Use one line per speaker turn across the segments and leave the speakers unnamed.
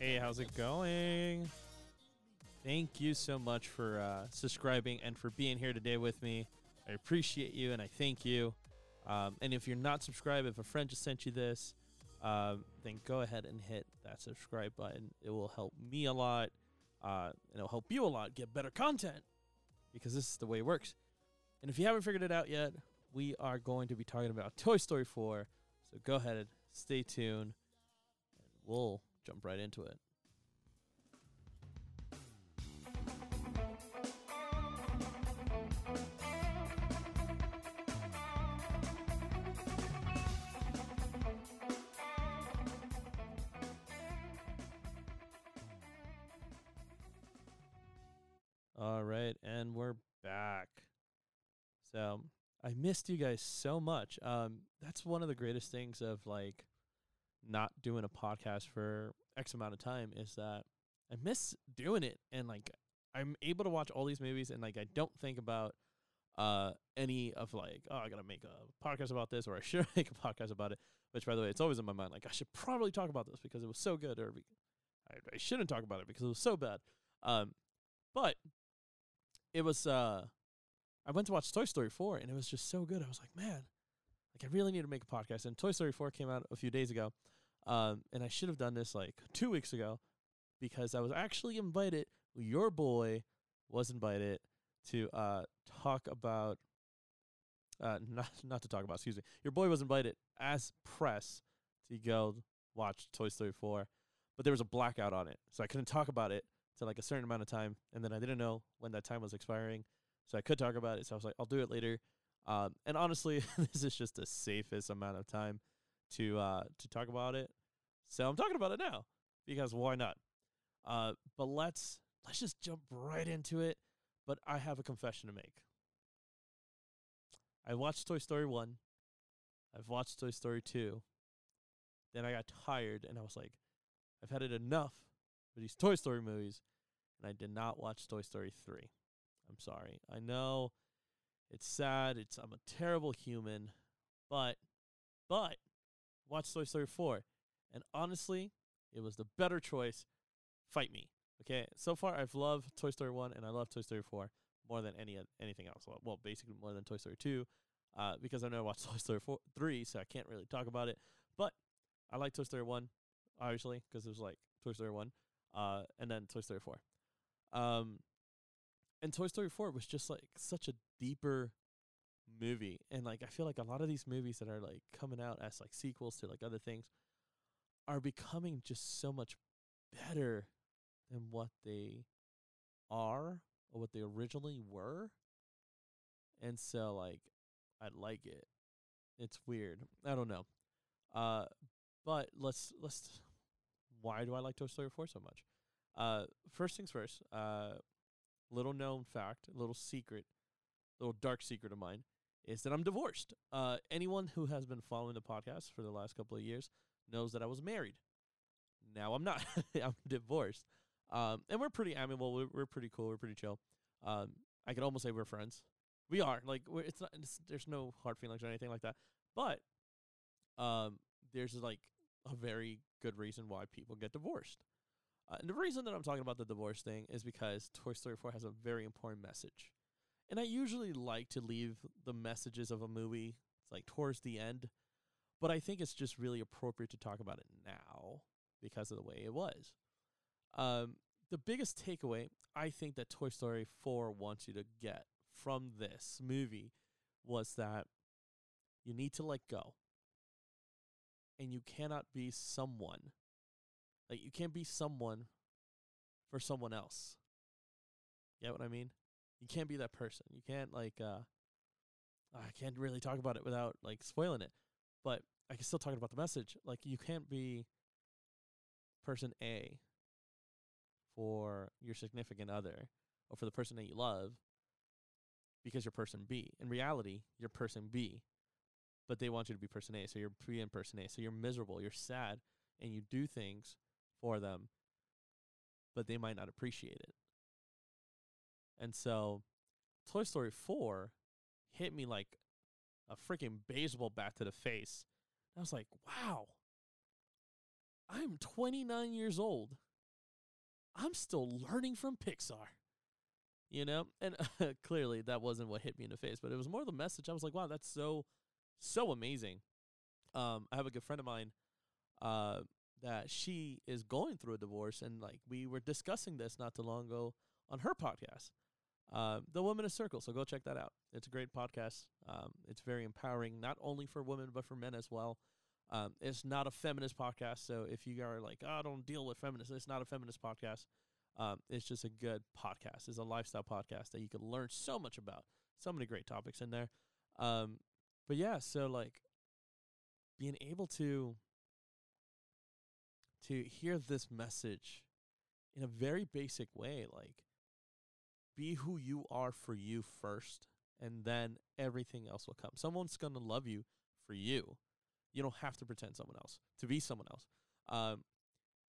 Hey, how's it going? Thank you so much for uh, subscribing and for being here today with me. I appreciate you and I thank you. Um, and if you're not subscribed, if a friend just sent you this, um, then go ahead and hit that subscribe button. It will help me a lot, uh, and it'll help you a lot get better content because this is the way it works. And if you haven't figured it out yet, we are going to be talking about Toy Story 4. So go ahead, stay tuned, and we'll jump right into it. All right, and we're back. So I missed you guys so much. Um, that's one of the greatest things of like not doing a podcast for X amount of time is that I miss doing it and like I'm able to watch all these movies and like I don't think about uh any of like oh I gotta make a podcast about this or I should make a podcast about it. Which by the way, it's always in my mind like I should probably talk about this because it was so good or I, I shouldn't talk about it because it was so bad. Um, but it was uh I went to watch Toy Story 4 and it was just so good. I was like, man, like I really need to make a podcast. And Toy Story 4 came out a few days ago. Um, and I should have done this like two weeks ago because I was actually invited. Your boy was invited to uh talk about uh not not to talk about, excuse me. Your boy was invited as press to go watch Toy Story 4, but there was a blackout on it. So I couldn't talk about it to like a certain amount of time and then I didn't know when that time was expiring. So I could talk about it. So I was like, I'll do it later. Um, and honestly, this is just the safest amount of time to uh, to talk about it. So I'm talking about it now because why not? Uh, but let's let's just jump right into it. But I have a confession to make. I watched Toy Story one. I've watched Toy Story two. Then I got tired and I was like, I've had it enough for these Toy Story movies, and I did not watch Toy Story three. I'm sorry. I know it's sad. It's I'm a terrible human, but but watch Toy Story 4. And honestly, it was the better choice. Fight me. Okay? So far I've loved Toy Story 1 and I love Toy Story 4 more than any anything else. Well, well, basically more than Toy Story 2 uh, because I've never watched Toy Story 4, 3, so I can't really talk about it. But I like Toy Story 1 obviously because it was like Toy Story 1 uh, and then Toy Story 4. Um and Toy Story 4 was just like such a deeper movie and like I feel like a lot of these movies that are like coming out as like sequels to like other things are becoming just so much better than what they are or what they originally were. And so like I like it. It's weird. I don't know. Uh but let's let's why do I like Toy Story 4 so much? Uh first things first, uh little known fact, little secret, little dark secret of mine is that I'm divorced. Uh, anyone who has been following the podcast for the last couple of years knows that I was married. Now I'm not. I'm divorced. Um, and we're pretty amiable. We're, we're pretty cool. We're pretty chill. Um, I could almost say we're friends. We are like it's not. It's, there's no hard feelings or anything like that. But um, there's like a very good reason why people get divorced. Uh, and the reason that I'm talking about the divorce thing is because Toy Story 4 has a very important message. And I usually like to leave the messages of a movie like towards the end, but I think it's just really appropriate to talk about it now because of the way it was. Um, the biggest takeaway I think that Toy Story 4 wants you to get from this movie was that you need to let go. And you cannot be someone like you can't be someone for someone else. You get what I mean? You can't be that person. You can't like uh I can't really talk about it without like spoiling it. But I can still talk about the message. Like you can't be person A for your significant other or for the person that you love because you're person B. In reality, you're person B. But they want you to be person A, so you're being person A. So you're miserable, you're sad, and you do things for them, but they might not appreciate it. And so Toy Story 4 hit me like a freaking baseball bat to the face. I was like, wow, I'm 29 years old I'm still learning from Pixar. You know, and clearly that wasn't what hit me in the face, but it was more the message. I was like, wow, that's so, so amazing. Um, I have a good friend of mine, uh, that she is going through a divorce, and like we were discussing this not too long ago on her podcast, uh, The Woman Circle. So go check that out. It's a great podcast. Um, it's very empowering, not only for women but for men as well. Um, it's not a feminist podcast, so if you are like, oh, I don't deal with feminists, it's not a feminist podcast. Um, it's just a good podcast. It's a lifestyle podcast that you can learn so much about. So many great topics in there. Um, but yeah, so like being able to to hear this message in a very basic way, like be who you are for you first, and then everything else will come. Someone's gonna love you for you. You don't have to pretend someone else to be someone else. Um,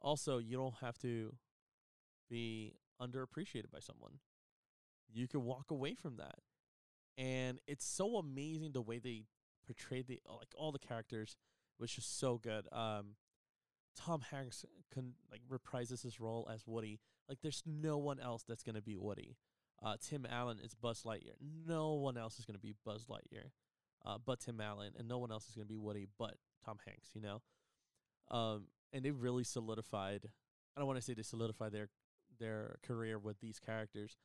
also, you don't have to be underappreciated by someone. You can walk away from that, and it's so amazing the way they portrayed the like all the characters was just so good. Um, Tom Hanks can like reprises his role as Woody. Like there's no one else that's gonna be Woody. Uh, Tim Allen is Buzz Lightyear. No one else is gonna be Buzz Lightyear, uh, but Tim Allen, and no one else is gonna be Woody but Tom Hanks. You know, um, and they really solidified. I don't want to say they solidified their their career with these characters,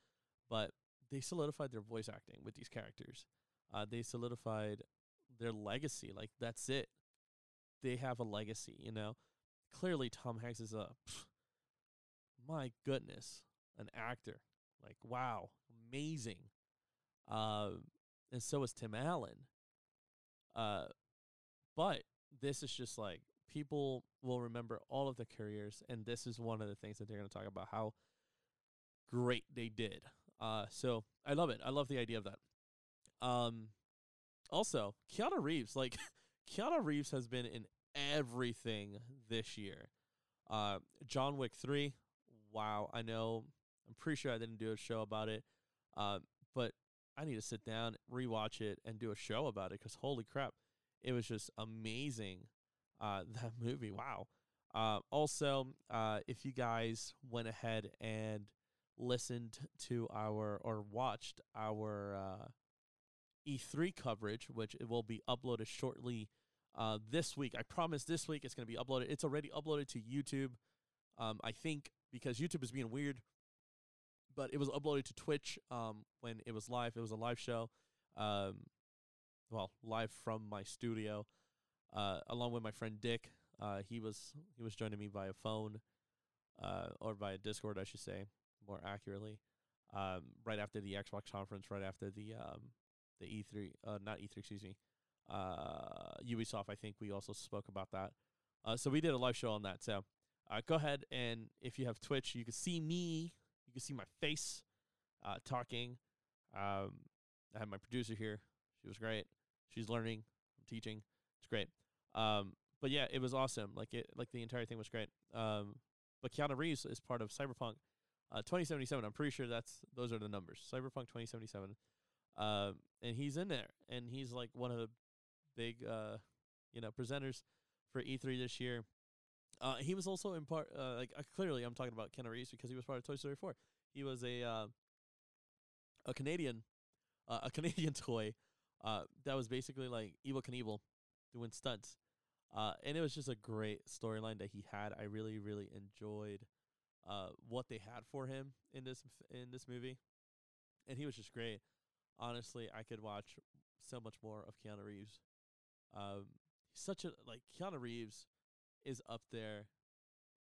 but they solidified their voice acting with these characters. Uh, they solidified their legacy. Like that's it. They have a legacy, you know clearly Tom Hanks is a pff, my goodness, an actor. Like wow, amazing. Uh, and so is Tim Allen. Uh, but this is just like people will remember all of their careers, and this is one of the things that they're going to talk about how great they did. Uh, so I love it. I love the idea of that. Um, also Keanu Reeves, like Keanu Reeves has been in everything this year. Uh, John Wick 3, wow, I know, I'm pretty sure I didn't do a show about it, uh, but I need to sit down, rewatch it, and do a show about it because holy crap, it was just amazing. Uh, that movie, wow. Uh, also, uh, if you guys went ahead and listened to our or watched our uh, E3 coverage, which it will be uploaded shortly uh, this week. I promise this week it's going to be uploaded. It's already uploaded to YouTube. Um, I think because YouTube is being weird, but it was uploaded to Twitch um, when it was live. It was a live show, um, well, live from my studio, uh, along with my friend Dick. Uh, he was he was joining me via phone, uh, or via Discord, I should say, more accurately. Um, right after the Xbox conference, right after the um, the E3, uh, not E3, excuse me, uh, Ubisoft. I think we also spoke about that. Uh, so we did a live show on that. So uh, go ahead and if you have Twitch, you can see me. You can see my face uh, talking. Um, I have my producer here. She was great. She's learning. I'm teaching. It's great. Um, but yeah, it was awesome. Like it, like the entire thing was great. Um, but Keanu Reeves is part of Cyberpunk uh, 2077. I'm pretty sure that's those are the numbers. Cyberpunk 2077. Um, and he's in there, and he's like one of the big, uh, you know, presenters for E3 this year. Uh, he was also in part, uh, like uh, clearly, I'm talking about Keanu Reeves because he was part of Toy Story 4. He was a uh, a Canadian, uh, a Canadian toy uh, that was basically like Evel Knievel doing stunts. Uh, and it was just a great storyline that he had. I really, really enjoyed uh, what they had for him in this in this movie, and he was just great. Honestly, I could watch so much more of Keanu Reeves um, he's such a like Keanu Reeves is up there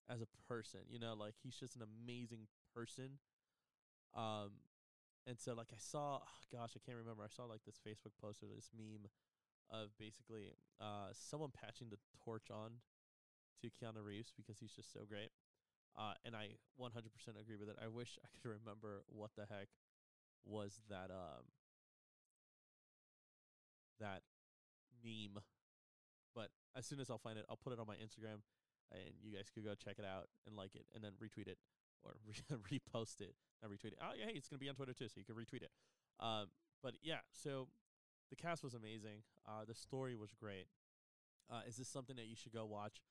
as a person. You know, like he's just an amazing person. Um, and so like I saw, oh gosh, I can't remember. I saw like this Facebook post or this meme of basically uh someone patching the torch on to Keanu Reeves because he's just so great. Uh, and I 100% agree with it. I wish I could remember what the heck was that um that meme. But as soon as I'll find it, I'll put it on my Instagram, and you guys could go check it out and like it, and then retweet it or re- repost it, not retweet it. Oh yeah, hey, it's gonna be on Twitter too, so you can retweet it. Um, but yeah, so the cast was amazing. Uh, the story was great. Uh, is this something that you should go watch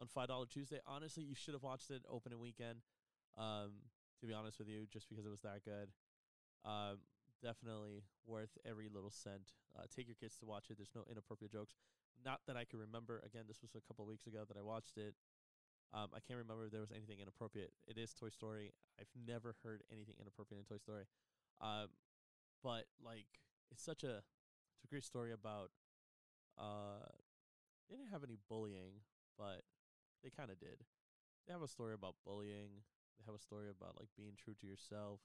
on Five Dollar Tuesday? Honestly, you should have watched it opening weekend. Um, to be honest with you, just because it was that good. Um, definitely worth every little cent. Uh, take your kids to watch it. There's no inappropriate jokes. Not that I can remember. Again, this was a couple weeks ago that I watched it. Um, I can't remember if there was anything inappropriate. It is Toy Story. I've never heard anything inappropriate in Toy Story. Um, but like it's such a it's a great story about uh they didn't have any bullying, but they kind of did. They have a story about bullying. They have a story about like being true to yourself.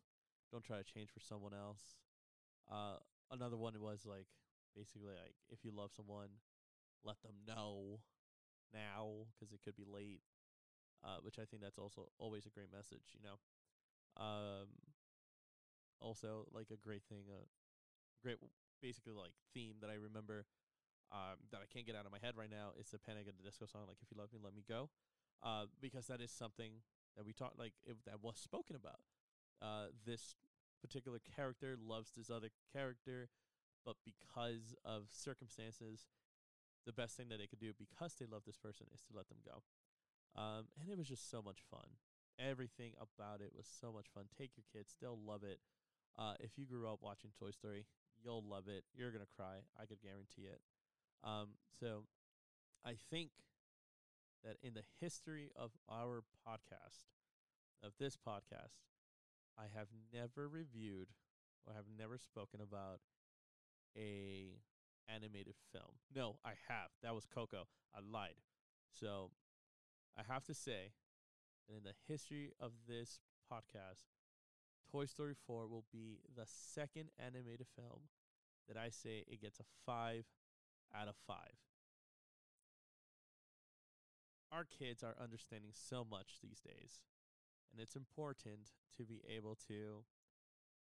Don't try to change for someone else. Uh, another one was like basically like if you love someone, let them know now because it could be late. Uh, which I think that's also always a great message, you know. Um, also like a great thing, a great basically like theme that I remember um, that I can't get out of my head right now is the Panic at the Disco song, like "If You Love Me, Let Me Go," uh, because that is something that we talked like if that was spoken about. Uh, this particular character loves this other character, but because of circumstances, the best thing that they could do because they love this person is to let them go. Um, and it was just so much fun. Everything about it was so much fun. Take your kids; they'll love it. Uh, if you grew up watching Toy Story, you'll love it. You're gonna cry. I could guarantee it. Um, so, I think that in the history of our podcast, of this podcast, I have never reviewed or have never spoken about a animated film. No, I have. That was Coco. I lied. So I have to say that in the history of this podcast, Toy Story 4 will be the second animated film that I say it gets a 5 out of 5. Our kids are understanding so much these days, and it's important to be able to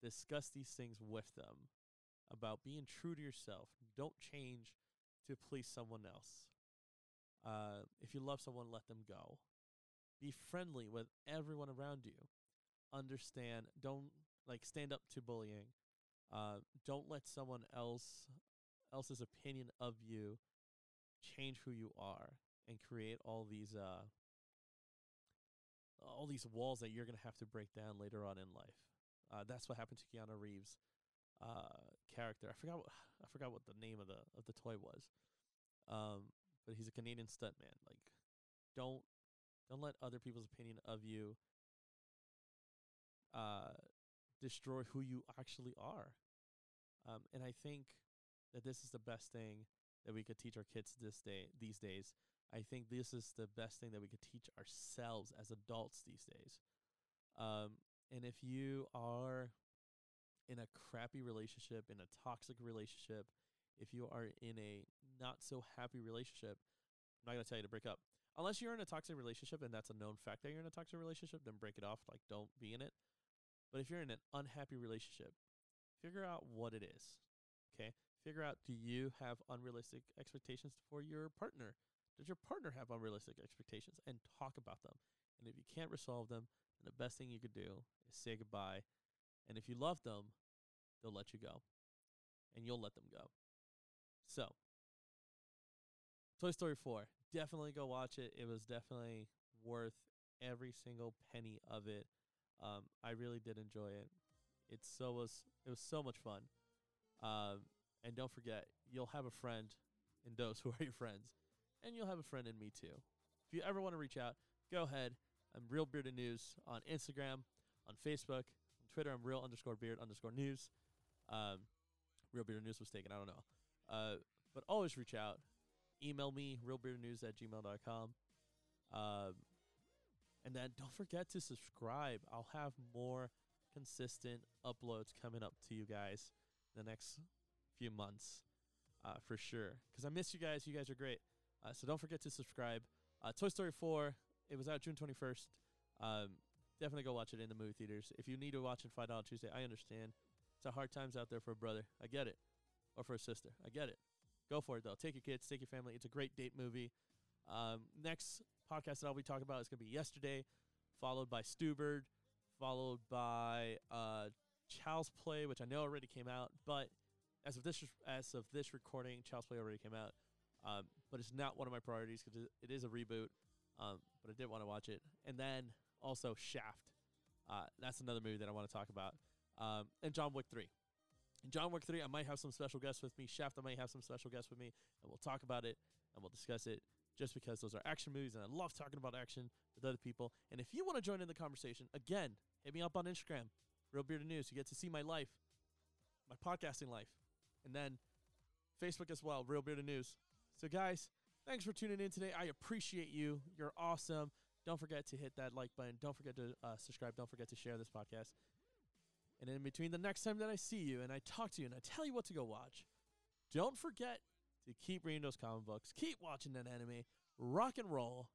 discuss these things with them about being true to yourself. Don't change to please someone else. Uh, if you love someone, let them go. Be friendly with everyone around you. Understand. Don't like stand up to bullying. Uh, don't let someone else else's opinion of you change who you are and create all these uh all these walls that you're gonna have to break down later on in life. Uh, that's what happened to Keanu Reeves' uh, character. I forgot what I forgot what the name of the of the toy was. Um, but he's a Canadian stuntman. Like, don't don't let other people's opinion of you uh, destroy who you actually are. Um, and I think that this is the best thing that we could teach our kids this day these days. I think this is the best thing that we could teach ourselves as adults these days. Um, and if you are in a crappy relationship, in a toxic relationship, if you are in a not so happy relationship, I'm not gonna tell you to break up. Unless you're in a toxic relationship and that's a known fact that you're in a toxic relationship, then break it off. Like don't be in it. But if you're in an unhappy relationship, figure out what it is. Okay? Figure out do you have unrealistic expectations for your partner? Does your partner have unrealistic expectations? And talk about them. And if you can't resolve them, then the best thing you could do is say goodbye. And if you love them, they'll let you go. And you'll let them go. So, Toy Story 4. Definitely go watch it. It was definitely worth every single penny of it. Um, I really did enjoy it. It so was it was so much fun. Um, and don't forget, you'll have a friend in those who are your friends, and you'll have a friend in me too. If you ever want to reach out, go ahead. I'm Reel Bearded News on Instagram, on Facebook, on Twitter. I'm Real underscore Beard underscore News. Um, Reel Bearded News was taken. I don't know. Uh, but always reach out. Email me, realbeardednews at gmail.com. Um, and then don't forget to subscribe. I'll have more consistent uploads coming up to you guys the next few months uh, for sure. Because I miss you guys. You guys are great. Uh, so don't forget to subscribe. Uh, Toy Story 4, it was out June 21st. Um, definitely go watch it in the movie theaters. If you need to watch it $5 Tuesday, I understand. It's a hard times out there for a brother. I get it or for a sister. I get it. Go for it though. Take your kids, take your family. It's a great date movie. Um, next podcast that I'll be talking about is going to be yesterday, followed by Stuber, followed by uh, Child's Play, which I know already came out, but as of this as of this recording, Child's Play already came out. Um, but it's not one of my priorities because it is a reboot. Um, but I did want to watch it, and then also Shaft. Uh, that's another movie that I want to talk about. Um, and John Wick 3. In John Wick 3, I might have some special guests with me. Shaft, I might have some special guests with me, and we'll talk about it and we'll discuss it just because those are action movies, and I love talking about action with other people. And if you want to join in the conversation, again, hit me up on Instagram, Reel Bearded News. You get to see my life, my podcasting life, and then Facebook as well, Reel Bearded News. So, guys, thanks for tuning in today. I appreciate you. You're awesome. Don't forget to hit that like button. Don't forget to uh, subscribe. Don't forget to share this podcast. And in between the next time that I see you and I talk to you and I tell you what to go watch, don't forget to keep reading those comic books, keep watching that anime, rock and roll,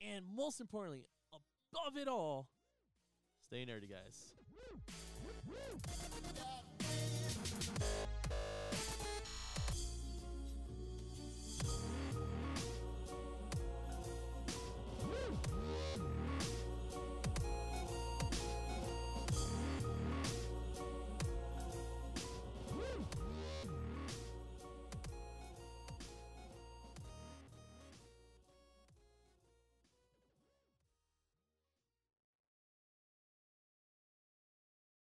and most importantly, above it all, stay nerdy, guys.